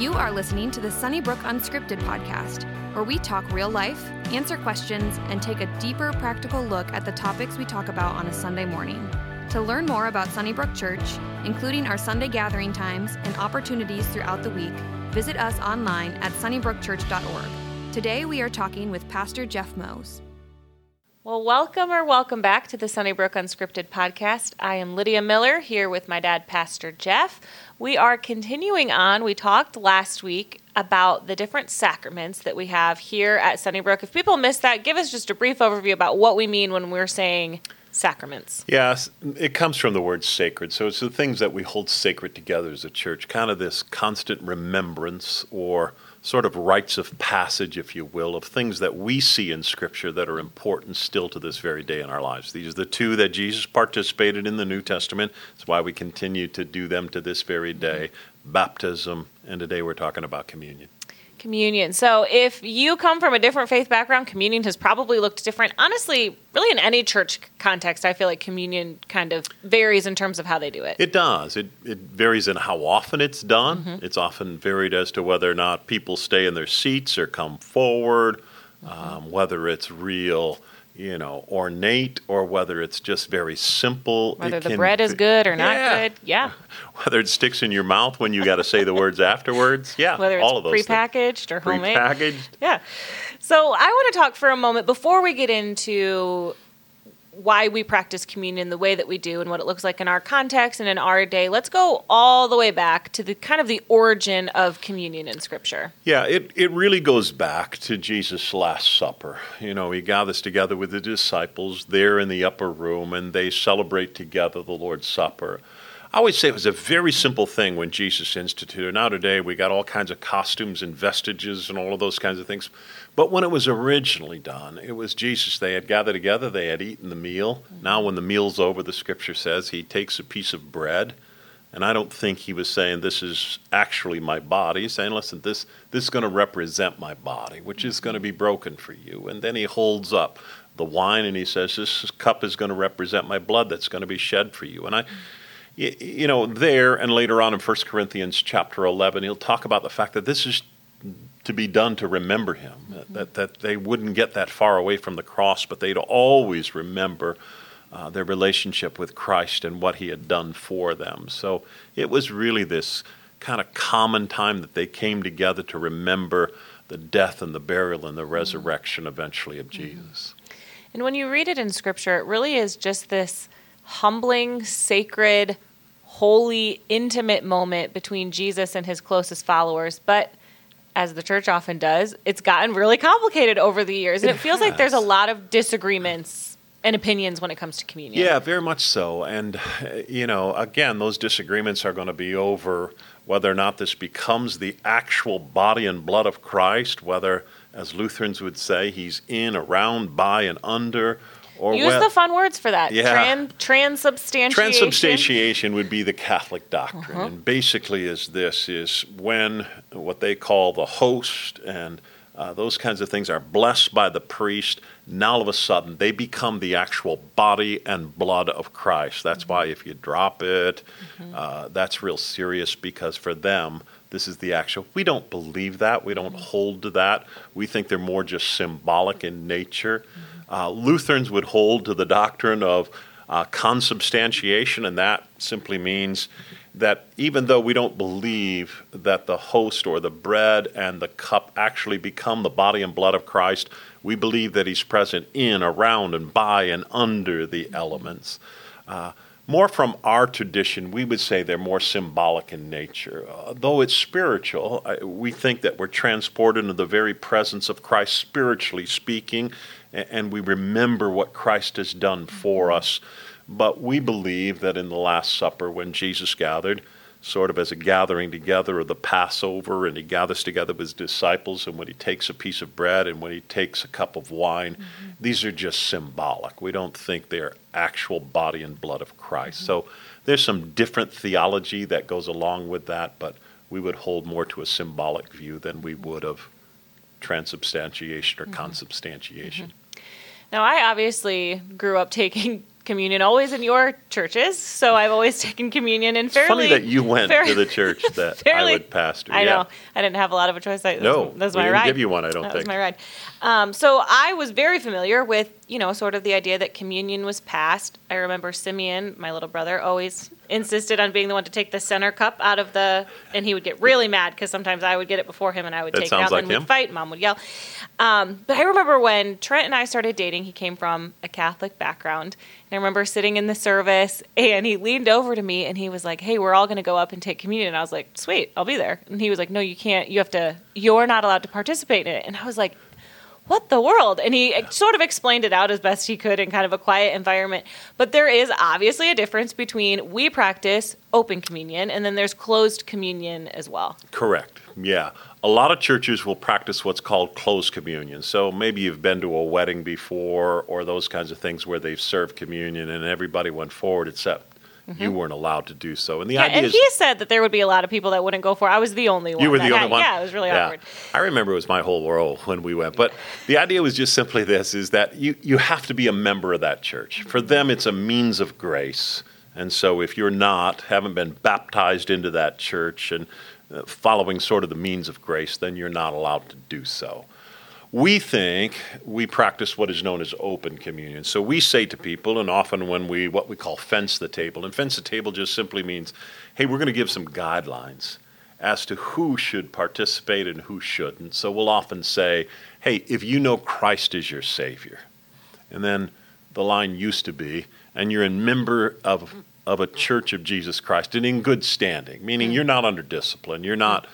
You are listening to the Sunnybrook Unscripted podcast, where we talk real life, answer questions, and take a deeper practical look at the topics we talk about on a Sunday morning. To learn more about Sunnybrook Church, including our Sunday gathering times and opportunities throughout the week, visit us online at sunnybrookchurch.org. Today we are talking with Pastor Jeff Moes. Well, welcome or welcome back to the Sunnybrook Unscripted podcast. I am Lydia Miller here with my dad, Pastor Jeff. We are continuing on. We talked last week about the different sacraments that we have here at Sunnybrook. If people missed that, give us just a brief overview about what we mean when we're saying sacraments. Yes, it comes from the word sacred. So it's the things that we hold sacred together as a church, kind of this constant remembrance or sort of rites of passage, if you will, of things that we see in Scripture that are important still to this very day in our lives. These are the two that Jesus participated in the New Testament. That's why we continue to do them to this very day baptism, and today we're talking about communion communion. So if you come from a different faith background, communion has probably looked different. Honestly, really in any church context, I feel like communion kind of varies in terms of how they do it. It does. It, it varies in how often it's done. Mm-hmm. It's often varied as to whether or not people stay in their seats or come forward, mm-hmm. um, whether it's real you know, ornate or whether it's just very simple. Whether it the bread is good or not yeah. good. Yeah. Whether it sticks in your mouth when you got to say the words afterwards. Yeah. Whether it's all of those prepackaged things. or homemade. Prepackaged. Yeah. So I want to talk for a moment before we get into why we practice communion the way that we do and what it looks like in our context and in our day. Let's go all the way back to the kind of the origin of communion in Scripture. Yeah, it, it really goes back to Jesus' Last Supper. You know, he gathers together with the disciples there in the upper room and they celebrate together the Lord's Supper. I always say it was a very simple thing when Jesus instituted. Now today we got all kinds of costumes and vestiges and all of those kinds of things. But when it was originally done, it was Jesus. They had gathered together, they had eaten the meal. Now when the meal's over, the scripture says he takes a piece of bread. And I don't think he was saying this is actually my body. He's saying, listen, this this is going to represent my body, which is going to be broken for you. And then he holds up the wine and he says, This cup is going to represent my blood that's going to be shed for you. And I you know, there and later on in 1 Corinthians chapter 11, he'll talk about the fact that this is to be done to remember him, mm-hmm. that, that they wouldn't get that far away from the cross, but they'd always remember uh, their relationship with Christ and what he had done for them. So it was really this kind of common time that they came together to remember the death and the burial and the mm-hmm. resurrection eventually of mm-hmm. Jesus. And when you read it in Scripture, it really is just this humbling, sacred holy, intimate moment between Jesus and his closest followers. But as the church often does, it's gotten really complicated over the years. And it, it feels like there's a lot of disagreements and opinions when it comes to communion. Yeah, very much so. And, you know, again, those disagreements are going to be over whether or not this becomes the actual body and blood of Christ, whether, as Lutherans would say, he's in, around, by, and under, or Use the fun words for that. Yeah. Tran, transubstantiation. Transubstantiation would be the Catholic doctrine, uh-huh. and basically is this: is when what they call the host and uh, those kinds of things are blessed by the priest. Now all of a sudden they become the actual body and blood of Christ. That's mm-hmm. why if you drop it, mm-hmm. uh, that's real serious because for them this is the actual. We don't believe that. We don't mm-hmm. hold to that. We think they're more just symbolic in nature. Uh, Lutherans would hold to the doctrine of uh, consubstantiation, and that simply means that even though we don't believe that the host or the bread and the cup actually become the body and blood of Christ, we believe that He's present in, around, and by and under the elements. Uh, more from our tradition, we would say they're more symbolic in nature. Uh, though it's spiritual, we think that we're transported into the very presence of Christ spiritually speaking, and we remember what Christ has done for us. But we believe that in the Last Supper, when Jesus gathered, sort of as a gathering together of the Passover, and he gathers together with his disciples, and when he takes a piece of bread and when he takes a cup of wine, mm-hmm. these are just symbolic. We don't think they're actual body and blood of Christ. Mm-hmm. So there's some different theology that goes along with that, but we would hold more to a symbolic view than we would of transubstantiation or mm-hmm. consubstantiation. Now, I obviously grew up taking communion always in your churches, so I've always taken communion in fairly. Funny that you went fairly- to the church that fairly- I would pastor. I yeah. know. I didn't have a lot of a choice. I, No, that was we my didn't ride. give you one, I don't that think. was my ride. Um, so I was very familiar with, you know, sort of the idea that communion was passed. I remember Simeon, my little brother, always insisted on being the one to take the center cup out of the, and he would get really mad because sometimes I would get it before him and I would That take it out like and him. we'd fight. Mom would yell. Um, but I remember when Trent and I started dating, he came from a Catholic background. And I remember sitting in the service and he leaned over to me and he was like, Hey, we're all going to go up and take communion. And I was like, Sweet, I'll be there. And he was like, No, you can't. You have to, you're not allowed to participate in it. And I was like, what the world? And he sort of explained it out as best he could in kind of a quiet environment. But there is obviously a difference between we practice open communion and then there's closed communion as well. Correct. Yeah. A lot of churches will practice what's called closed communion. So maybe you've been to a wedding before or those kinds of things where they've served communion and everybody went forward except you weren't allowed to do so. And the Mm-hmm. Yeah, idea and is he said that there would be a lot of people that wouldn't go for it. I was the only one. you were the only had- one. Yeah, it was really Yeah. awkward. I remember it was my whole world when we went. But the idea was just simply this: is that you you have to be a member of that church. For them, it's a means of grace. And so, if you're not, haven't been baptized into that church and uh, following sort of the means of grace, then you're not allowed to do so. We think we practice what is known as open communion. So we say to people, and often when we what we call fence the table, and fence the table just simply means, hey, we're going to give some guidelines as to who should participate and who shouldn't. So we'll often say, hey, if you know Christ is your Savior, and then the line used to be, and you're a member of of a church of Jesus Christ and in good standing, meaning hmm. you're not under discipline, you're not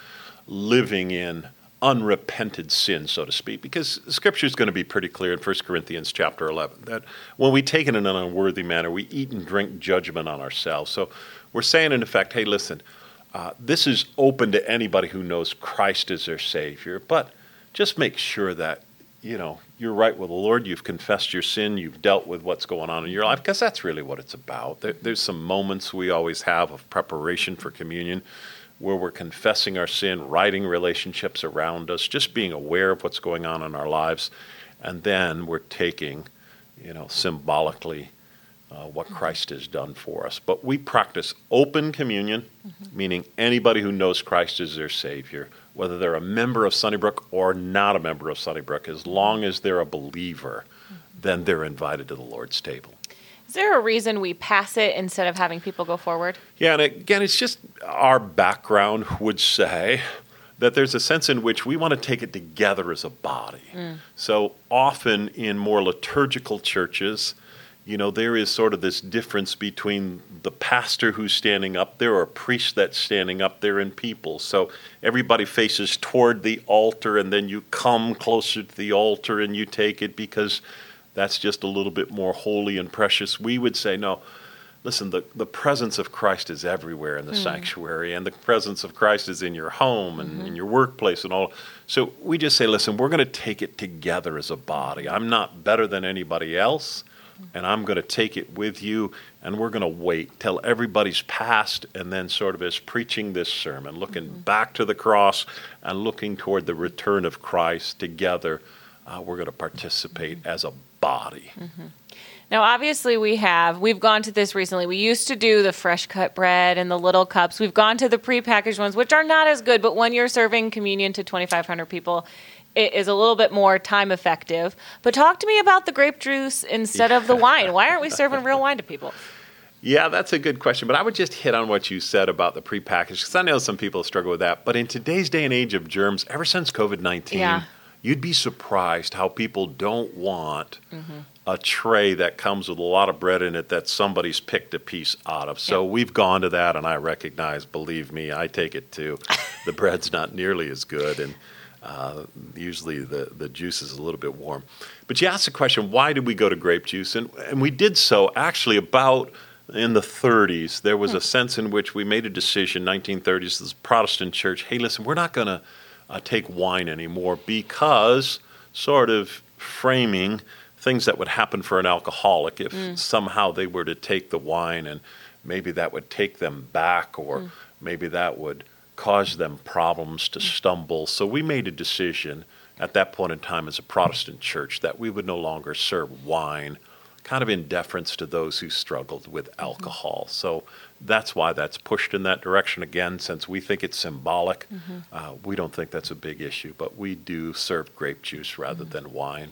living in unrepented sin, so to speak, because Scripture is going to be pretty clear in 1 Corinthians chapter 11 that when we take it in an unworthy manner, we eat and drink judgment on ourselves. So we're saying, in effect, hey, listen, uh, this is open to anybody who knows Christ as their Savior, but just make sure that you know you're right with the Lord. You've confessed your sin. You've dealt with what's going on in your life, because that's really what it's about. There, there's some moments we always have of preparation for communion where we're confessing our sin, righting relationships around us, just being aware of what's going on in our lives, and then we're taking, you know, symbolically uh, what mm-hmm. Christ has done for us. But we practice open communion, mm-hmm. meaning anybody who knows Christ is their Savior, whether they're a member of Sunnybrook or not a member of Sunnybrook, as long as they're a believer, mm-hmm. then they're invited to the Lord's table. Is there a reason we pass it instead of having people go forward? Yeah, and again, it's just our background would say that there's a sense in which we want to take it together as a body. Mm. So often in more liturgical churches, you know, there is sort of this difference between the pastor who's standing up there or a priest that's standing up there and people. So everybody faces toward the altar, and then you come closer to the altar and you take it because that's just a little bit more holy and precious. We would say, no, listen, the, the presence of Christ is everywhere in the hmm. sanctuary, and the presence of Christ is in your home and mm-hmm. in your workplace and all. So we just say, listen, we're going to take it together as a body. I'm not better than anybody else, and I'm going to take it with you, and we're going to wait till everybody's passed, and then sort of as preaching this sermon, looking mm-hmm. back to the cross and looking toward the return of Christ together, uh, we're going to participate as a body. Now, obviously, we have. We've gone to this recently. We used to do the fresh cut bread and the little cups. We've gone to the prepackaged ones, which are not as good, but when you're serving communion to 2,500 people, it is a little bit more time effective. But talk to me about the grape juice instead of the wine. Why aren't we serving real wine to people? Yeah, that's a good question. But I would just hit on what you said about the prepackaged because I know some people struggle with that. But in today's day and age of germs, ever since COVID 19, Yeah. You'd be surprised how people don't want a tray that comes with a lot of bread in it that somebody's picked a piece out of. So Yeah. we've gone to that, and I recognize, believe me, I take it too. the bread's not nearly as good. And uh, usually the, the juice is a little bit warm. But you asked the question, why did we go to grape juice? And, and we did so actually about in the 30s. There was a sense in which we made a decision, 1930s, the Protestant church, hey, listen, we're not going to uh, take wine anymore because sort of framing things that would happen for an alcoholic if mm. somehow they were to take the wine and maybe that would take them back or mm. maybe that would cause them problems to mm. stumble. So we made a decision at that point in time as a Protestant church that we would no longer serve wine kind of in deference to those who struggled with alcohol. So that's why that's pushed in that direction again, since we think it's symbolic. Uh, we don't think that's a big issue, but we do serve grape juice rather than wine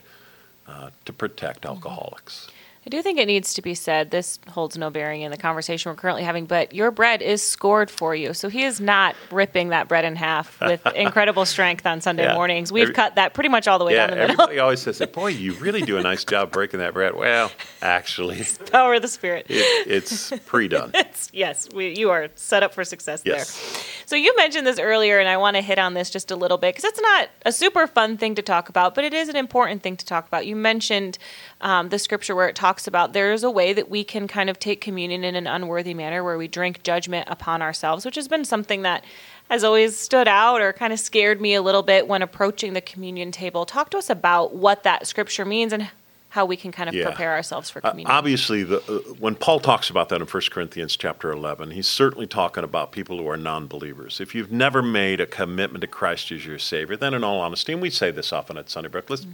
uh, to protect alcoholics. I do think it needs to be said. This holds no bearing in the conversation we're currently having, but your bread is scored for you. So he is not ripping that bread in half with incredible strength on Sunday Yeah. mornings. We've Every- cut that pretty much all the way Yeah, down the middle. everybody always says. Boy, you really do a nice job breaking that bread. Well, actually, it's Power of the Spirit. it, it's pre-done. It's- yes, we, you are set up for success Yes. there. So you mentioned this earlier, and I want to hit on this just a little bit because it's not a super fun thing to talk about, but it is an important thing to talk about. You mentioned um, the scripture where it talks about there is a way that we can kind of take communion in an unworthy manner where we drink judgment upon ourselves, which has been something that has always stood out or kind of scared me a little bit when approaching the communion table. Talk to us about what that scripture means and how we can kind of Yeah. prepare ourselves for Uh, communion. obviously, the, uh, when Paul talks about that in 1 Corinthians chapter 11, he's certainly talking about people who are non-believers. If you've never made a commitment to Christ as your Savior, then in all honesty, and we say this often at Sunnybrook, let's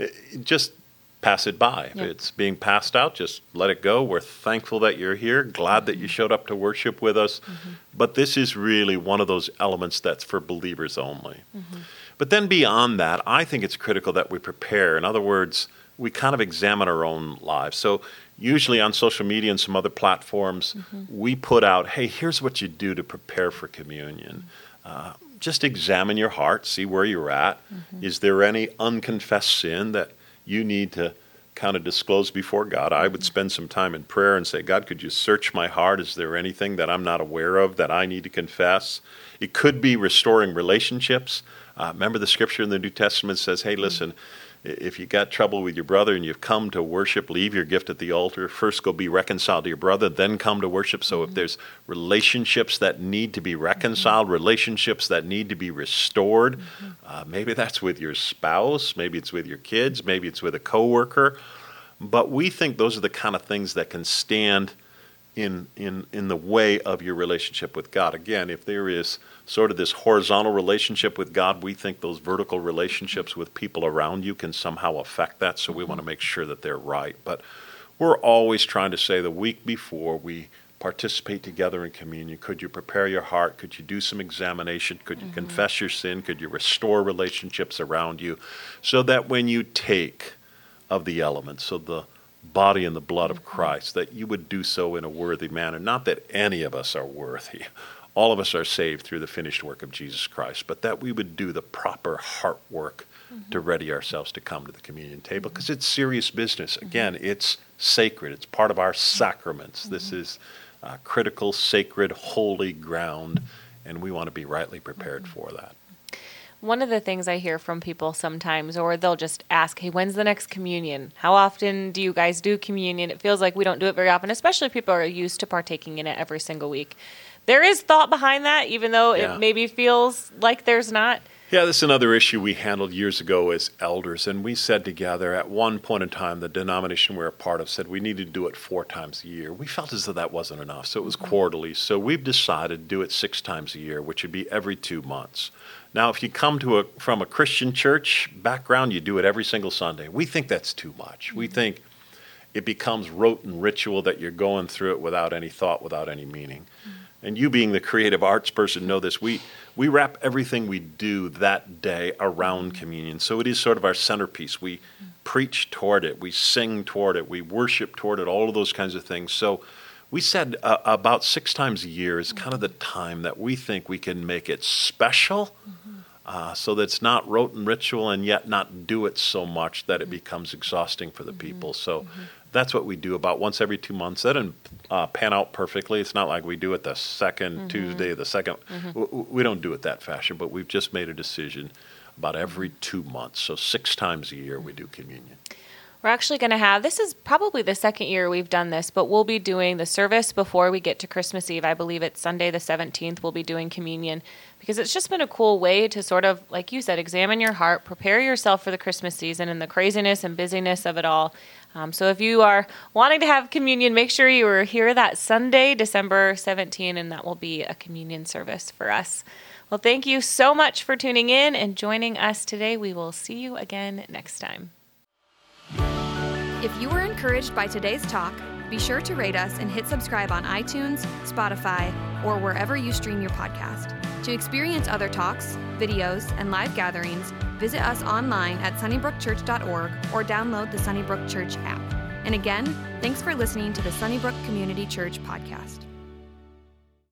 uh, just pass it by. If it's being passed out, just let it go. We're thankful that you're here, glad that you showed up to worship with us. But this is really one of those elements that's for believers only. But then beyond that, I think it's critical that we prepare. In other words, we kind of examine our own lives. So, usually on social media and some other platforms, we put out, hey, here's what you do to prepare for communion. Uh, just examine your heart, see where you're at. Is there any unconfessed sin that you need to kind of disclose before God? I would spend some time in prayer and say, God, could you search my heart? Is there anything that I'm not aware of that I need to confess? It could be restoring relationships. Uh, remember the scripture in the New Testament says, hey, listen, i- if you got trouble with your brother and you've come to worship, leave your gift at the altar. First, go be reconciled to your brother, then come to worship. So, if mm-hmm. there's relationships that need to be reconciled, mm-hmm. relationships that need to be restored, mm-hmm. uh, maybe that's with your spouse, maybe it's with your kids, maybe it's with a coworker. But we think those are the kind of things that can stand in in in the way of your relationship with God. Again, if there is sort of this horizontal relationship with God, we think those vertical relationships with people around you can somehow affect that. So we mm-hmm. want to make sure that they're right. But we're always trying to say the week before we participate together in communion, could you prepare your heart? Could you do some examination? Could you mm-hmm. confess your sin? Could you restore relationships around you? So that when you take of the elements of the body and the blood of Christ, that you would do so in a worthy manner. Not that any of us are worthy. All of us are saved through the finished work of Jesus Christ, but that we would do the proper heart work to mm-hmm. ready ourselves to come to the communion table because it's mm-hmm. serious business. Mm-hmm. Again, it's sacred, it's part of our sacraments. This is uh, critical, sacred, holy ground, and we want to be rightly prepared for that. One of the things I hear from people sometimes, or they'll just ask, Hey, when's the next communion? How often do you guys do communion? It feels like we don't do it very often, especially if people are used to partaking in it every single week. There is thought behind that, even though Yeah. it maybe feels like there's not. Yeah, this is another issue we handled years ago as elders, and we said together at one point in time, the denomination we're a part of said we needed to do it four times a year. We felt as though that wasn't enough, so it was mm-hmm. quarterly. So we've decided to do it six times a year, which would be every two months. Now, if you come to a from a Christian church background, you do it every single Sunday. We think that's too much. We mm-hmm. think it becomes rote and ritual that you're going through it without any thought, without any meaning. Mm-hmm. And you being the creative arts person know this. We we wrap everything we do that day around mm-hmm. communion. So it is sort of our centerpiece. We preach toward it, we sing toward it, we worship toward it, all of those kinds of things. So we said uh, about six times a year is kind of the time that we think we can make it special uh, so that it's not rote and ritual and yet not do it so much that it becomes exhausting for the mm-hmm. people. So mm-hmm. that's what we do about once every two months. That didn't uh, pan out perfectly. It's not like we do it the 2nd mm-hmm. Tuesday, the 2nd W- w- We don't do it that fashion, but we've just made a decision about every two months. So six times a year we do communion. We're actually going to have this is probably the second year we've done this, but we'll be doing the service before we get to Christmas Eve. I believe it's Sunday the 17th. We'll be doing communion because it's just been a cool way to sort of, like you said, examine your heart, prepare yourself for the Christmas season and the craziness and busyness of it all. Um, so if you are wanting to have communion, make sure you are here that Sunday, December 17, and that will be a communion service for us. Well, thank you so much for tuning in and joining us today. We will see you again next time. If you were encouraged by today's talk, be sure to rate us and hit subscribe on iTunes, Spotify, or wherever you stream your podcast. To experience other talks, videos, and live gatherings, visit us online at sunnybrookchurch.org or download the Sunnybrook Church app. And again, thanks for listening to the Sunnybrook Community Church podcast.